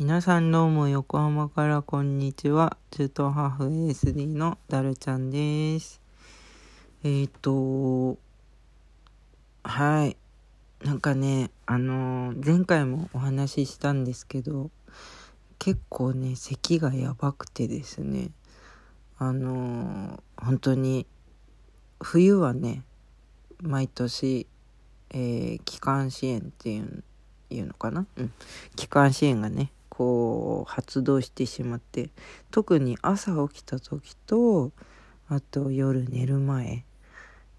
皆さんどうも横浜からこんにちは。中東ハーフ ASD のダルちゃんです。えっ、と、はい。なんかね、あの前回もお話ししたんですけど、結構ね、咳がやばくてですね、あのー本当に、冬はね、毎年、えー気管支炎っていういうのかな？うん。気管支炎がねこう発動してしまって特に朝起きた時とあと夜寝る前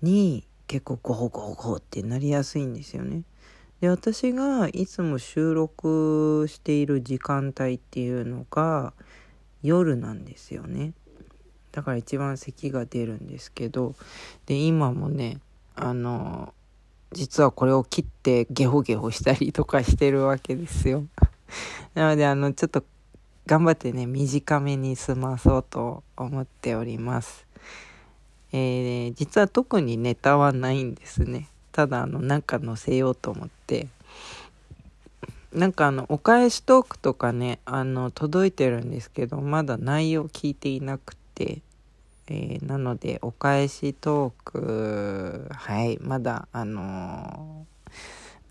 に結構ゴーゴーゴーってなりやすいんですよね。で私がいつも収録している時間帯っていうのが夜なんですよね。だから一番咳が出るんですけどで今もねあの実はこれを切ってゲホゲホしたりとかしてるわけですよ。なのであのちょっと頑張ってね短めに済まそうと思っております。えー実は特にネタはないんですね。ただあのなんか載せようと思って。なんかあのお返しトークとかねあの届いてるんですけどまだ内容聞いていなくてえーなのでお返しトークはいまだあの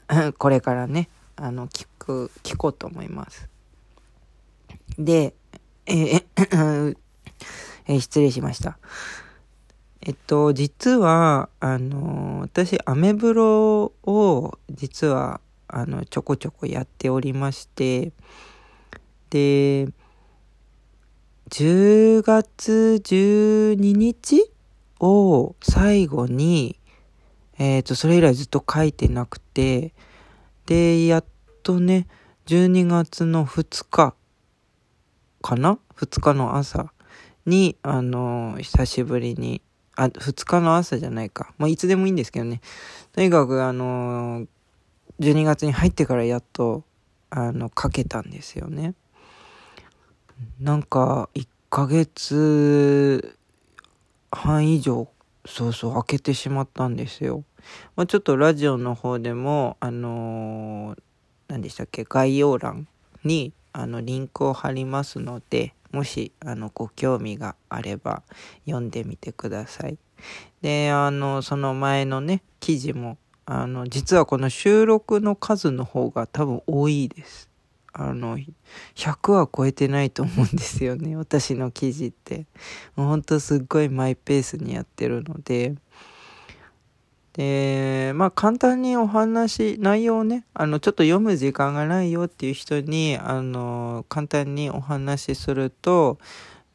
ー これからねあの聞く聞こうと思います。でええ 失礼しました。えっと実はあの私アメブロを実はあのちょこちょこやっておりましてで10月12日を最後に、えっ、と、それ以来ずっと書いてなくて、で、やっとね、12月の2日かな ?2 日の朝に、あの、久しぶりに、あ、2日の朝じゃないか。まあ、いつでもいいんですけどね。とにかく、あの、12月に入ってからやっと、あの、書けたんですよね。なんか1ヶ月半以上そうそう開けてしまったんですよ。まあ、ちょっとラジオの方でもあのー何でしたっけ概要欄にあのリンクを貼りますのでもしあのご興味があれば読んでみてください。であのその前のね記事もあの実はこの収録の数の方が多分多いです。あの100は超えてないと思うんですよね私の記事ってもうほんとすっごいマイペースにやってるのででまあ簡単にお話内容をねあのちょっと読む時間がないよっていう人にあの簡単にお話しすると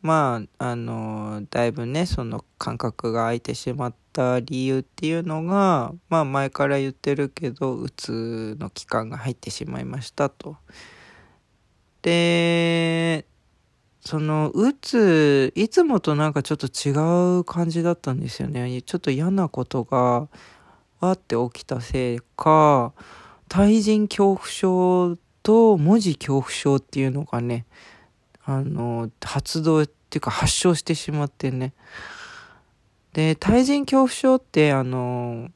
まああのだいぶねその感覚が空いてしまった理由っていうのがまあ前から言ってるけどうつの期間が入ってしまいましたと。でそのうついつもとなんかちょっと違う感じだったんですよねちょっと嫌なことがわって起きたせいか対人恐怖症と文字恐怖症っていうのがねあの発動っていうか発症してしまってね。で対人恐怖症ってあの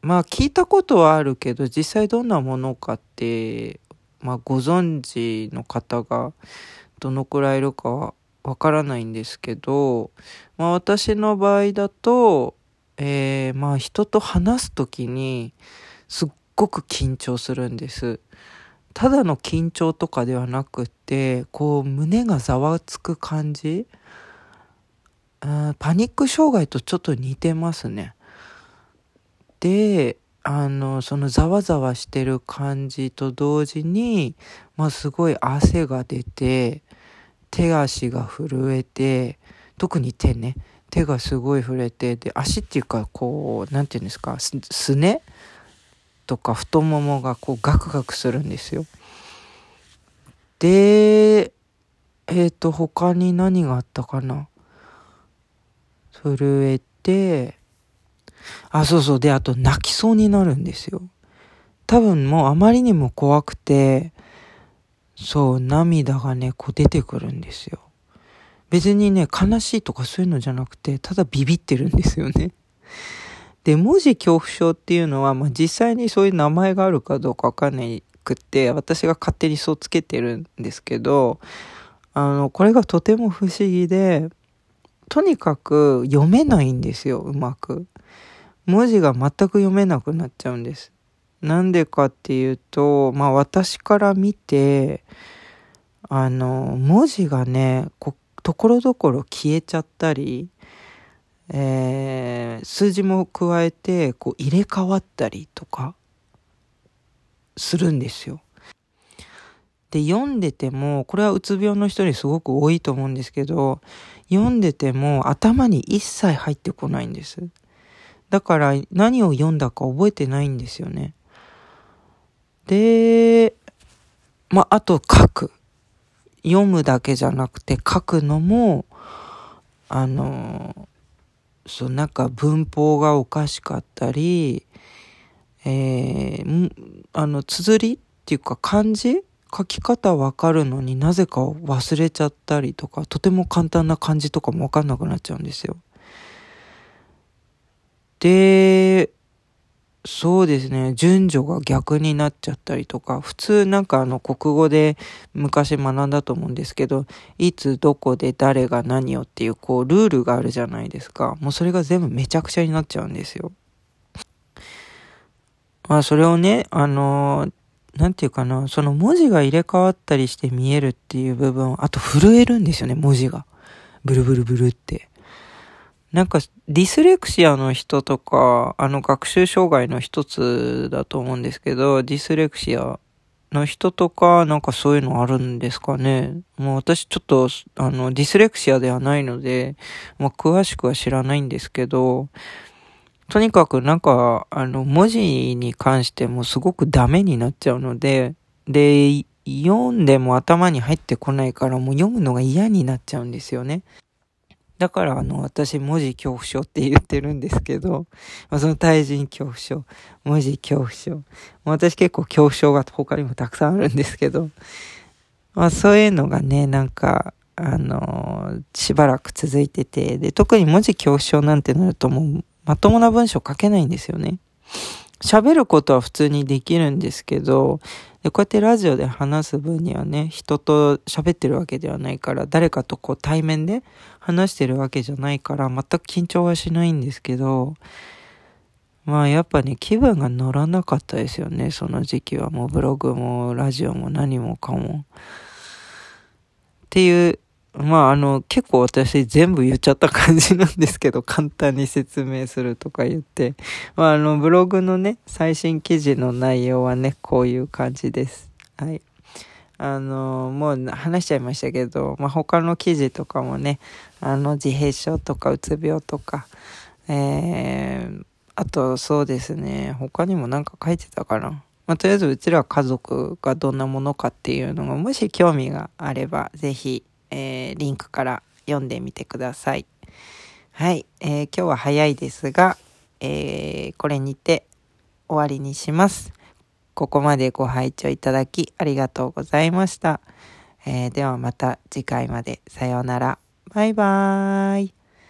まあ聞いたことはあるけど実際どんなものかってまあ、ご存知の方がどのくらいいるかはわからないんですけど、まあ、私の場合だと、えー、まあ人と話す時にすっごく緊張するんです。ただの緊張とかではなくってこう胸がざわつく感じあパニック障害とちょっと似てますね。であのそのざわざわしてる感じと同時に、まあ、すごい汗が出て手足が震えて特に手ね手がすごい震えてで足っていうかこう何て言うんですかすすね？とか太ももがこうガクガクするんですよ。でえっ、と他に何があったかな？震えてあ、そうそう。で、あと泣きそうになるんですよ。多分もうあまりにも怖くて、そう、涙がね、こう出てくるんですよ。別にね、悲しいとかそういうのじゃなくて、ただビビってるんですよね。で、文字恐怖症っていうのは、まあ、実際にそういう名前があるかどうかわかんないくって私が勝手にそうつけてるんですけどあのこれがとても不思議でとにかく読めないんですようまく文字が全く読めなくなっちゃうんですなんでかっていうとまあ私から見てあの文字がねところどころ消えちゃったりえー、数字も加えてこう入れ替わったりとかするんですよ。で読んでてもこれはうつ病の人にすごく多いと思うんですけど読んでても頭に一切入ってこないんです。だから何を読んだか覚えてないんですよね。で、まあ、あと書く。読むだけじゃなくて書くのも、あの、そう、なんか文法がおかしかったり、えー、あの、綴りっていうか漢字？書き方わかるのになぜか忘れちゃったりとか、とても簡単な漢字とかもわかんなくなっちゃうんですよ。で、そうですね。順序が逆になっちゃったりとか、普通なんかあの国語で昔学んだと思うんですけど、いつどこで誰が何をっていうこうルールがあるじゃないですか。もうそれが全部めちゃくちゃになっちゃうんですよ。まあそれをね、あのなんていうかな、その文字が入れ替わったりして見えるっていう部分、あと震えるんですよね、文字が。ブルブルブルって。なんか、ディスレクシアの人とか、あの、学習障害の一つだと思うんですけど、ディスレクシアの人とか、なんかそういうのあるんですかね。もう私ちょっと、あの、ディスレクシアではないので、まあ、詳しくは知らないんですけど、とにかくなんか、あの、文字に関してもすごくダメになっちゃうので、で、読んでも頭に入ってこないからもう読むのが嫌になっちゃうんですよね。だからあの私文字恐怖症って言ってるんですけど、まあ、その対人恐怖症、文字恐怖症。私結構恐怖症が他にもたくさんあるんですけど、まあそういうのがね、なんか、あのしばらく続いてて、で、特に文字恐怖症なんてなるともうまともな文章書けないんですよね。喋ることは普通にできるんですけど、こうやってラジオで話す分にはね、人と喋ってるわけではないから、誰かとこう対面で話してるわけじゃないから、全く緊張はしないんですけど、まあやっぱね、気分が乗らなかったですよね、その時期は。もうブログもラジオも何もかも。っていうまあ、あの、結構私全部言っちゃった感じなんですけど、簡単に説明するとか言って。まあ、あの、ブログのね、最新記事の内容はね、こういう感じです。はい。あの、もう話しちゃいましたけど、まあ、他の記事とかもね、あの、自閉症とかうつ病とか、えー、あとそうですね、他にもなんか書いてたかな。まあ、とりあえずうちら家族がどんなものかっていうのが、もし興味があれば、ぜひ、えー、リンクから読んでみてください。はい、えー、今日は早いですが、えー、これにて終わりにします。ここまでご拝聴いただきありがとうございました。えー、ではまた次回までさようなら。バイバーイ。